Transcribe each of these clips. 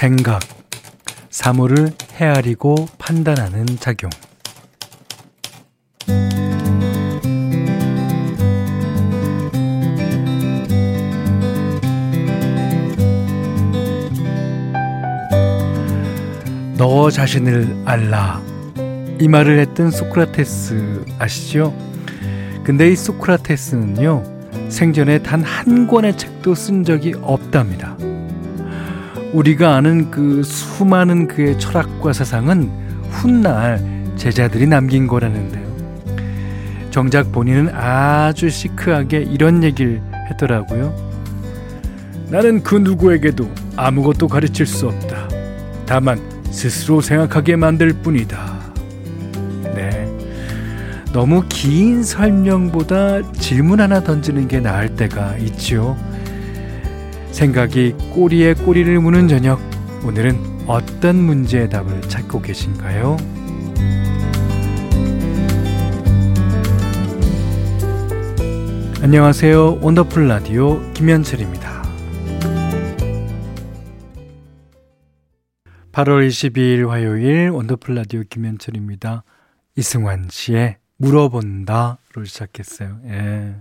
생각, 사물을 헤아리고 판단하는 작용. 너 자신을 알라. 이 말을 했던 소크라테스 아시죠? 근데 이 소크라테스는요, 생전에 단 한 권의 책도 쓴 적이 없답니다. 우리가 아는 그 수많은 그의 철학과 사상은 훗날 제자들이 남긴 거라는데요. 정작 본인은 아주 시크하게 이런 얘기를 했더라고요. 나는 그 누구에게도 아무것도 가르칠 수 없다. 다만 스스로 생각하게 만들 뿐이다. 네. 너무 긴 설명보다 질문 하나 던지는 게 나을 때가 있죠. 생각이 꼬리에 꼬리를 무는 저녁. 오늘은 어떤 문제의 답을 찾고 계신가요? 안녕하세요. 원더풀 라디오 김현철입니다. 8월 22일 화요일 원더풀 라디오 김현철입니다. 이승환 씨의 물어본다로 시작했어요. 예.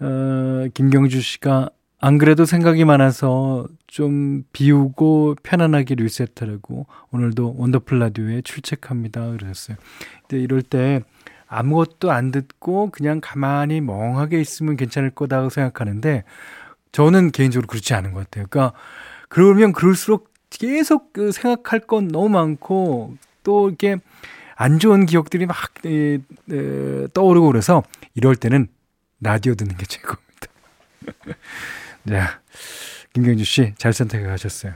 어, 김경주 씨가 안 그래도 생각이 많아서 좀 비우고 편안하게 리셋하라고 오늘도 원더풀 라디오에 출첵합니다. 그러셨어요. 근데 이럴 때 아무것도 안 듣고 그냥 가만히 멍하게 있으면 괜찮을 거다고 생각하는데 저는 개인적으로 그렇지 않은 것 같아요. 그러니까 그러면 그럴수록 계속 그 생각할 건 너무 많고 또 이렇게 안 좋은 기억들이 막 에, 에, 떠오르고 그래서 이럴 때는 라디오 듣는 게 최고입니다. 자, 김경주 씨 잘 선택해 가셨어요.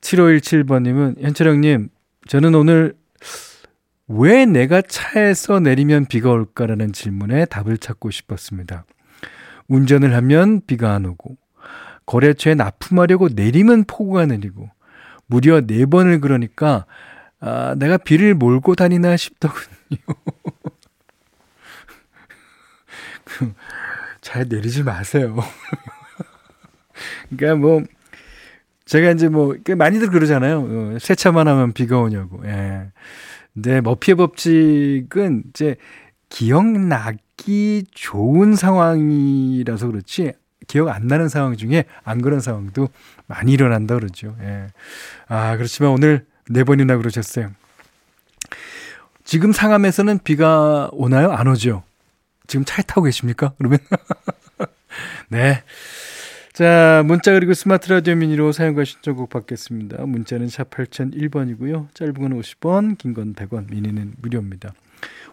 7517번님은 현철형님, 저는 오늘 왜 내가 차에서 내리면 비가 올까라는 질문에 답을 찾고 싶었습니다. 운전을 하면 비가 안 오고, 거래처에 납품하려고 내리면 폭우가 내리고 무려 네 번을 그러니까 아, 내가 비를 몰고 다니나 싶더군요. 잘 내리지 마세요. 그러니까 뭐 제가 이제 뭐 많이들 그러잖아요. 어, 세차만 하면 비가 오냐고. 예. 근데 머피의 법칙은 이제 기억나기 좋은 상황이라서 그렇지 기억 안 나는 상황 중에 안 그런 상황도 많이 일어난다 그러죠. 예. 아, 그렇지만 오늘 네 번이나 그러셨어요. 지금 상암에서는 비가 오나요? 안 오죠? 지금 차에 타고 계십니까? 그러면? 네. 자, 문자 그리고 스마트 라디오 미니로 사용과 신청곡 받겠습니다. 문자는 샵 8001번이고요. 짧은 건 50원, 긴 건 100원, 미니는 무료입니다.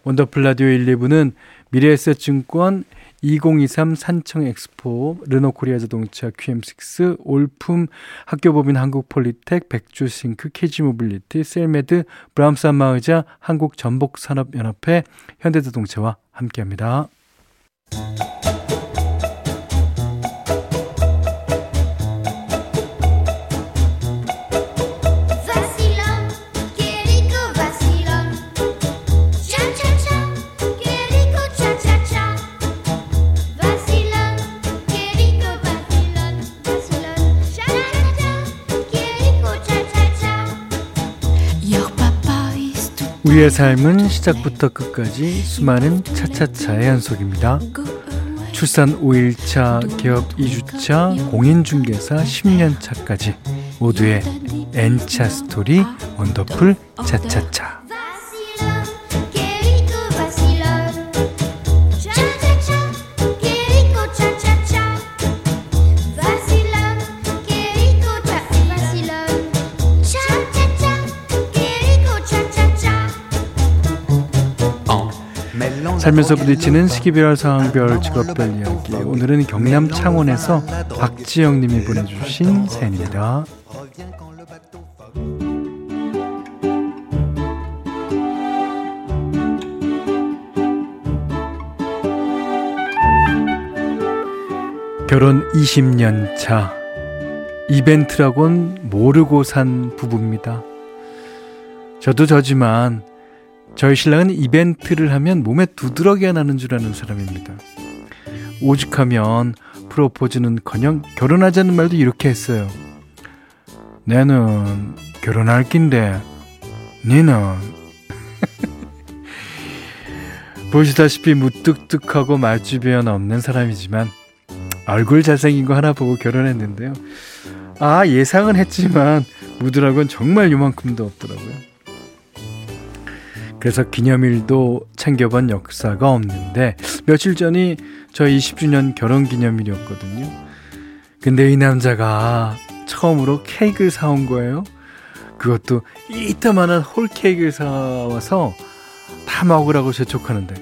원더풀 라디오 1, 2부는 미래에셋증권 2023 산청 엑스포, 르노 코리아 자동차 QM6, 올품 학교법인 한국폴리텍, 백조싱크, KG 모빌리티, 셀메드, 브람스 안마의자, 한국전복산업연합회, 현대자동차와 함께합니다. 우리의 삶은 시작부터 끝까지 수많은 차차차의 연속입니다. 출산 5일차, 개업 2주차, 공인중개사 10년차까지 모두의 N차 스토리 원더풀 차차차. 살면서 부딪히는 시기별, 상황별, 직업별 이야기. 오늘은 경남 창원에서 박지영 님이 보내주신 사연입니다. 결혼 20년 차. 이벤트라곤 모르고 산 부부입니다. 저도 저지만 저희 신랑은 이벤트를 하면 몸에 두드러기가 나는 줄 아는 사람입니다. 오죽하면 프로포즈는 커녕 결혼하자는 말도 이렇게 했어요. 내는 결혼할 낀데 니는 보시다시피 무뚝뚝하고 말주변 없는 사람이지만 얼굴 잘생긴 거 하나 보고 결혼했는데요. 아 예상은 했지만 무드락은 정말 요만큼도 없더라고요. 그래서 기념일도 챙겨본 역사가 없는데 며칠 전이 저 20주년 결혼 기념일이었거든요. 근데 이 남자가 처음으로 케이크를 사온 거예요. 그것도 이따만한 홀 케이크를 사와서 다 먹으라고 재촉하는데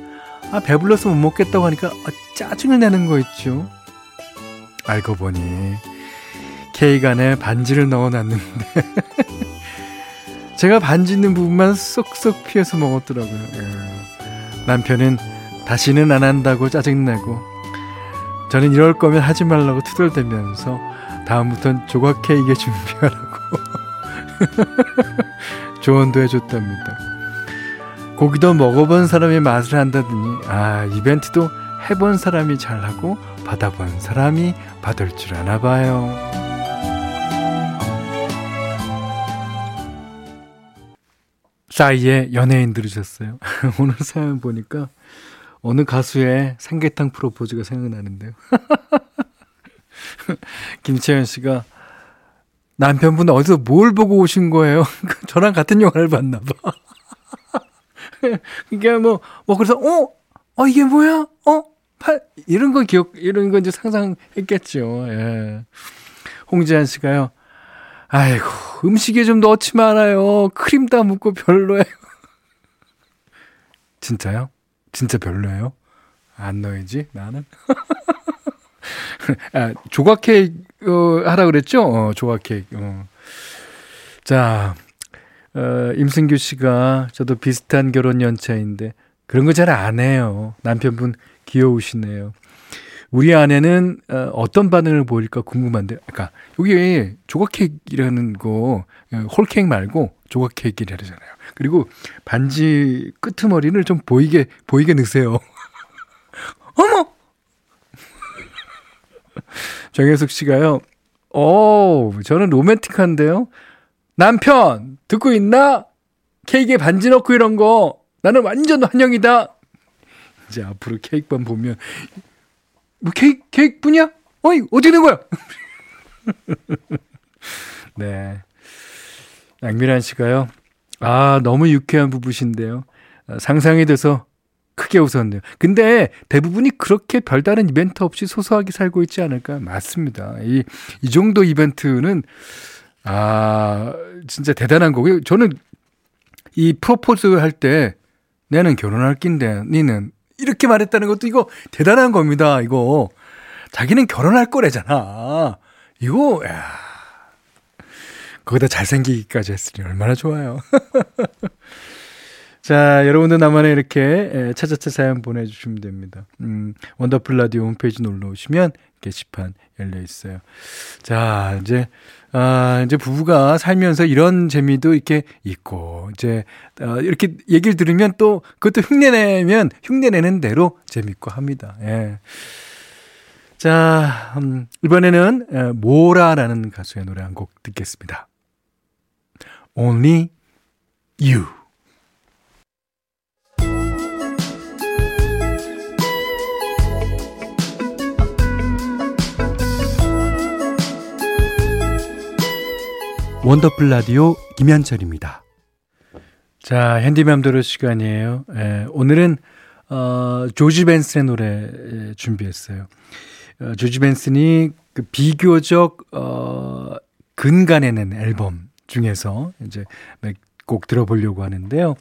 아 배불러서 못 먹겠다고 하니까 아, 짜증을 내는 거 있죠. 알고 보니 케이크 안에 반지를 넣어놨는데 제가 반지 있는 부분만 쏙쏙 피해서 먹었더라고요. 예. 남편은 다시는 안 한다고 짜증내고 저는 이럴 거면 하지 말라고 투덜대면서 다음부턴 조각 케이크 준비하라고 조언도 해줬답니다. 고기도 먹어본 사람이 맛을 한다더니 아 이벤트도 해본 사람이 잘하고 받아본 사람이 받을 줄 아나 봐요. 싸이의 연예인 들으셨어요? 오늘 사연 보니까 어느 가수의 삼계탕 프로포즈가 생각나는데요. 김채연 씨가 남편분 어디서 뭘 보고 오신 거예요? 저랑 같은 영화를 봤나 봐. 이게 뭐, 뭐, 그래서, 어? 어, 이게 뭐야? 어? 팔, 이런 거 기억, 이런 거 이제 상상했겠죠. 예. 홍지한 씨가요. 아이고, 음식에 좀 넣지 말아요. 크림 다 묻고 별로예요. 진짜요? 진짜 별로예요? 안 넣어야지, 나는. 아, 조각 케이크, 어, 하라 그랬죠? 어, 조각 케이크. 어. 자, 어, 임승규 씨가 저도 비슷한 결혼 연차인데 그런 거 잘 안 해요. 남편분 귀여우시네요. 우리 아내는 어, 어떤 반응을 보일까 궁금한데, 아까 여기 조각 케이크라는 거 어, 홀케이크 말고 조각 케이크라잖아요. 그리고 반지 끄트머리를 좀 보이게 보이게 넣으세요. 어머! 정혜숙 씨가요. 오, 저는 로맨틱한데요. 남편 듣고 있나? 케이크에 반지 넣고 이런 거 나는 완전 환영이다. 이제 앞으로 케이크만 보면 뭐 케이크 케이크뿐이야? 어이 어떻게 된 거야? 네. 양미란 씨가요. 아 너무 유쾌한 부부신데요. 아, 상상이 돼서 크게 웃었네요. 근데 대부분이 그렇게 별다른 이벤트 없이 소소하게 살고 있지 않을까? 맞습니다. 이, 이 정도 이벤트는, 아, 진짜 대단한 거고요. 저는 이 프로포즈 할 때, 내는 결혼할 낀데, 니는 이렇게 말했다는 것도 이거 대단한 겁니다. 이거. 자기는 결혼할 거래잖아. 이거, 야. 거기다 잘생기기까지 했으니 얼마나 좋아요. 자, 여러분도 나만의 이렇게 차차차 사연 보내주시면 됩니다. 음, 원더풀 라디오 홈페이지 놀러 오시면 게시판 열려 있어요. 자, 이제, 아, 이제 부부가 살면서 이런 재미도 이렇게 있고, 이제, 어, 이렇게 얘기를 들으면 또 그것도 흉내내면 흉내내는 대로 재밌고 합니다. 예. 자, 음, 이번에는 에, 모라라는 가수의 노래 한 곡 듣겠습니다. Only You. 원더풀 라디오 김현철입니다. 자, 핸디맘대로 시간이에요. 예, 오늘은 어, 조지 벤슨의 노래 준비했어요. 어, 조지 벤슨이 그 비교적 어, 근간에는 앨범 중에서 이제 곡 들어보려고 하는데요.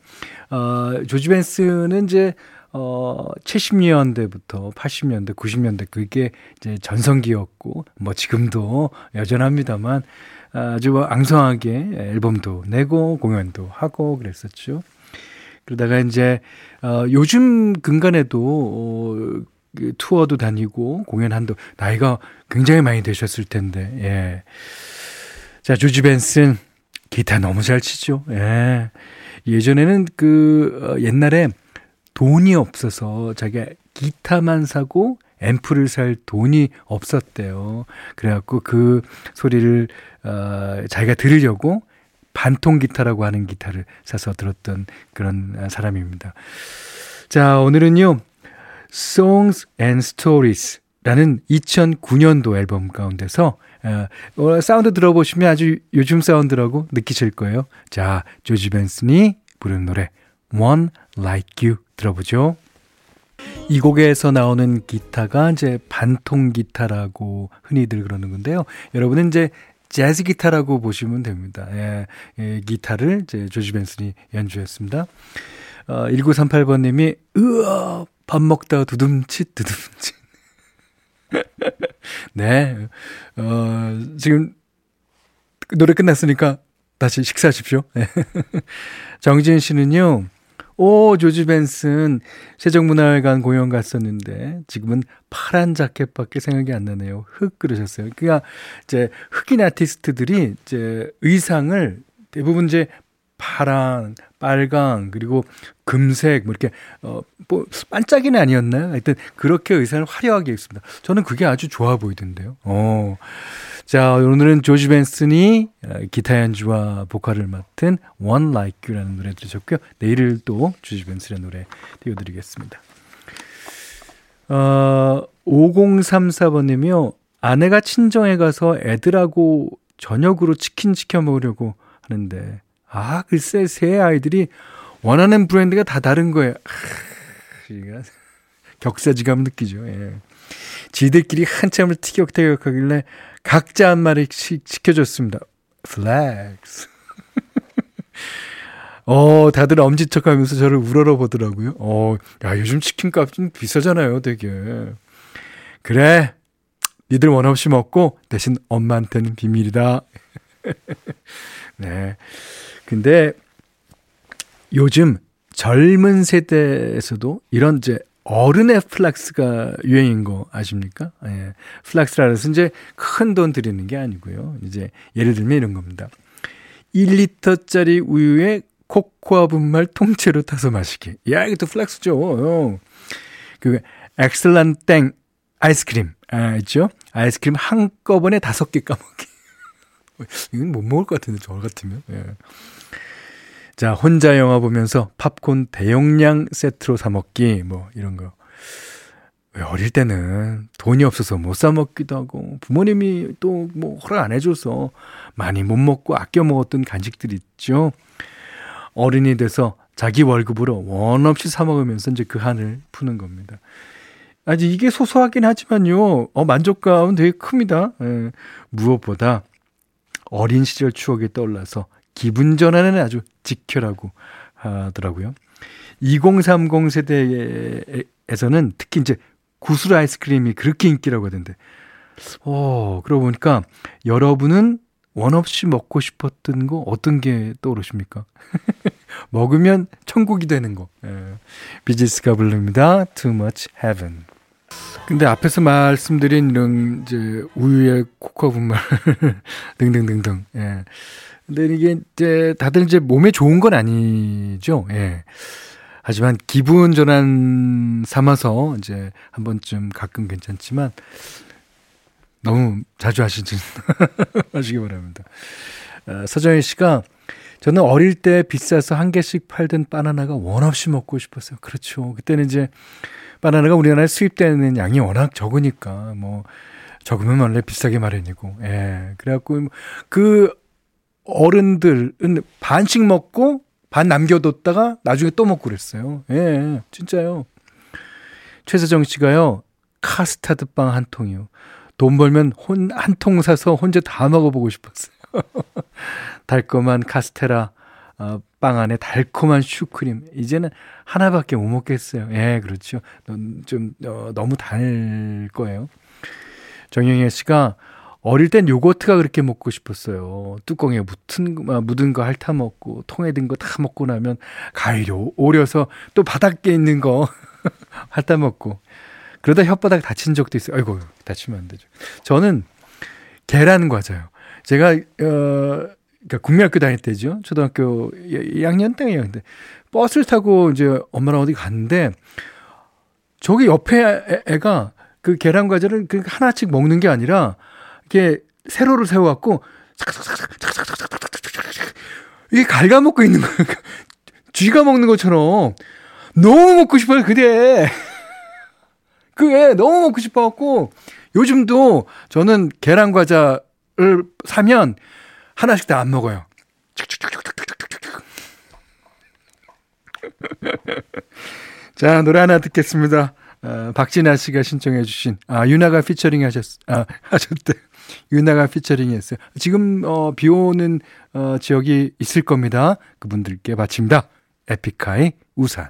어, 조지 벤슨은 이제 어, 70년대부터 80년대, 90년대 그게 이제 전성기였고 뭐 지금도 여전합니다만 아주 뭐 앙성하게 앨범도 내고 공연도 하고 그랬었죠. 그러다가 이제 어 요즘 근간에도 어, 그 투어도 다니고 공연한도 나이가 굉장히 많이 되셨을 텐데. 예. 자, 조지 벤슨 기타 너무 잘 치죠. 예. 예전에는 그 어, 옛날에 돈이 없어서 자기가 기타만 사고 앰프를 살 돈이 없었대요. 그래갖고 그 소리를 어, 자기가 들으려고 반통 기타라고 하는 기타를 사서 들었던 그런 사람입니다. 자, 오늘은요. Songs and Stories 라는 2009년도 앨범 가운데서 어, 사운드 들어보시면 아주 요즘 사운드라고 느끼실 거예요. 자, 조지 벤슨이 부른 노래 One Like You 들어보죠. 이 곡에서 나오는 기타가 이제 반통 기타라고 흔히들 그러는 건데요. 여러분은 이제 재즈 기타라고 보시면 됩니다. 예, 예, 기타를 이제 조지 벤슨이 연주했습니다. 어, 1938번님이, 으아, 밥 먹다가 두둠칫, 두둠칫. 네. 어, 지금 노래 끝났으니까 다시 식사하십시오. 네. 정진 씨는요, 오, 조지 벤슨, 세종문화회관 공연 갔었는데, 지금은 파란 자켓밖에 생각이 안 나네요. 흑 그러셨어요. 그니까, 이제, 흑인 아티스트들이, 이제, 의상을 대부분 이제, 파란, 빨강, 그리고 금색, 뭐 이렇게, 어, 뭐, 반짝이는 아니었나요? 하여튼, 그렇게 의상을 화려하게 입습니다. 저는 그게 아주 좋아 보이던데요. 어. 자, 오늘은 조지 벤슨이 어, 기타 연주와 보컬을 맡은 One Like You라는 노래 들으셨고요. 내일 또 조지 벤슨의 노래 띄워드리겠습니다. 어, 5034번님이요. 아내가 친정에 가서 애들하고 저녁으로 치킨 시켜 먹으려고 하는데, 아, 글쎄, 세 아이들이 원하는 브랜드가 다 다른 거예요. 아, 격세지감 느끼죠. 예. 지들끼리 한참을 티격태격하길래 각자 한 마리씩 시켜줬습니다. flex. 어, 다들 엄지척 하면서 저를 우러러 보더라고요. 어, 야, 요즘 치킨값 좀 비싸잖아요, 되게. 그래. 니들 원 없이 먹고 대신 엄마한테는 비밀이다. 네. 근데 요즘 젊은 세대에서도 이런 이제 어른의 flex가 유행인 거 아십니까? 예. flex라 해서 이제 큰 돈 들이는 게 아니고요. 이제 예를 들면 이런 겁니다. 1리터짜리 우유에 코코아 분말 통째로 타서 마시기. 야, 이것도 플락스죠. 어. 그 엑셀란 땡 아이스크림. 아, 있죠? 아이스크림 한꺼번에 다섯 개 까먹기. 이건 못 먹을 것 같은데, 저 같으면. 예. 자, 혼자 영화 보면서 팝콘 대용량 세트로 사 먹기, 뭐, 이런 거. 왜 어릴 때는 돈이 없어서 못 사 먹기도 하고, 부모님이 또 뭐 허락 안 해줘서 많이 못 먹고 아껴 먹었던 간식들 있죠. 어른이 돼서 자기 월급으로 원 없이 사 먹으면서 이제 그 한을 푸는 겁니다. 아직 이게 소소하긴 하지만요, 어, 만족감은 되게 큽니다. 예, 무엇보다 어린 시절 추억이 떠올라서 기분 전환은 아주 지켜라고 하더라고요. 2030 세대에서는 특히 이제 구슬 아이스크림이 그렇게 인기라고 하던데. 어, 그러고 보니까 여러분은 원 없이 먹고 싶었던 거 어떤 게 떠오르십니까? 먹으면 천국이 되는 거. 예. 비지스가 부릅니다. Too much heaven. 근데 앞에서 말씀드린 이런 이제 우유에 코코아 분말 등등등등. 예. 근데 이게 이제 다들 이제 몸에 좋은 건 아니죠. 예. 하지만 기분 전환 삼아서 이제 한 번쯤 가끔 괜찮지만 너무 자주 하시지 하시기 바랍니다. 어, 서정희 씨가 저는 어릴 때 비싸서 한 개씩 팔던 바나나가 원 없이 먹고 싶었어요. 그렇죠. 그때는 이제 바나나가 우리나라에 수입되는 양이 워낙 적으니까 뭐 적으면 원래 비싸게 마련이고. 예. 그래갖고 그 어른들은 반씩 먹고 반 남겨뒀다가 나중에 또 먹고 그랬어요. 예, 진짜요. 최세정 씨가요, 카스타드 빵 한 통이요. 돈 벌면 혼, 한 통 사서 혼자 다 먹어보고 싶었어요. 달콤한 카스테라, 어, 빵 안에 달콤한 슈크림. 이제는 하나밖에 못 먹겠어요. 예, 그렇죠. 좀, 어, 너무 달 거예요. 정영애 씨가 어릴 땐 요거트가 그렇게 먹고 싶었어요. 뚜껑에 묻은, 아, 묻은 거 핥아 먹고, 통에 든 거 다 먹고 나면 가위로 오려서 또 바닥에 있는 거 핥아 먹고. 그러다 혓바닥 다친 적도 있어요. 아이고, 다치면 안 되죠. 저는 계란 과자요. 제가, 어, 그러니까 국민학교 다닐 때죠. 초등학교 2학년 때인데 버스를 타고 이제 엄마랑 어디 갔는데, 저기 옆에 애, 가 그 계란 과자를 그 하나씩 먹는 게 아니라 이렇게 세로를 세워갖고 이게 갉아먹고 있는 거예요. 쥐가 먹는 것처럼 너무 먹고 싶어요. 그게 그게 너무 먹고 싶어갖고 요즘도 저는 계란 과자를 사면 하나씩 다 안 먹어요. 자, 노래 하나 듣겠습니다. 어, 박진아 씨가 신청해 주신 아 유나가 피처링 하셨 아 하셨대. 유나가 피처링 했어요. 지금 어, 비 오는 어, 지역이 있을 겁니다. 그분들께 바칩니다. 에픽하이 우산.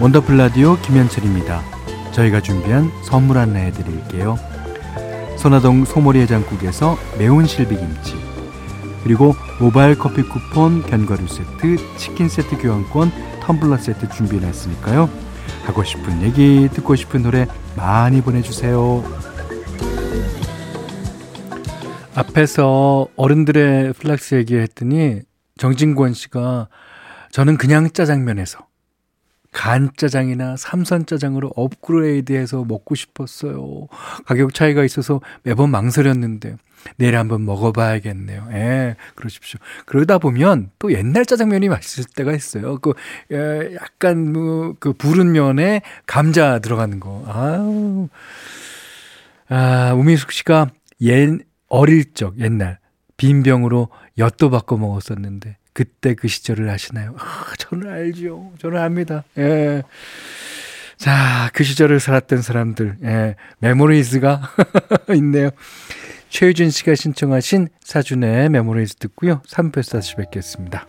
원더풀 라디오 김현철입니다. 저희가 준비한 선물 안내해 드릴게요. 소나동 소머리 해장국에서 매운 실비김치 그리고 모바일 커피 쿠폰, 견과류 세트, 치킨 세트 교환권, 텀블러 세트 준비해놨으니까요. 하고 싶은 얘기, 듣고 싶은 노래 많이 보내주세요. 앞에서 어른들의 플락스 얘기했더니 정진권 씨가 저는 그냥 짜장면에서 간짜장이나 삼선짜장으로 업그레이드해서 먹고 싶었어요. 가격 차이가 있어서 매번 망설였는데 내일 한번 먹어봐야겠네요. 예, 그러십시오. 그러다 보면 또 옛날 짜장면이 맛있을 때가 있어요. 그, 예, 약간, 뭐, 그, 부른 면에 감자 들어가는 거. 아우. 아, 우민숙 씨가 옛, 어릴 적, 옛날, 빈병으로 엿도 바꿔 먹었었는데, 그때 그 시절을 아시나요? 아, 저는 알죠. 저는 압니다. 예. 자, 그 시절을 살았던 사람들, 예, 메모리즈가 있네요. 최유진 씨가 신청하신 사준의 메모리즈 듣고요. 3부에서 다시 뵙겠습니다.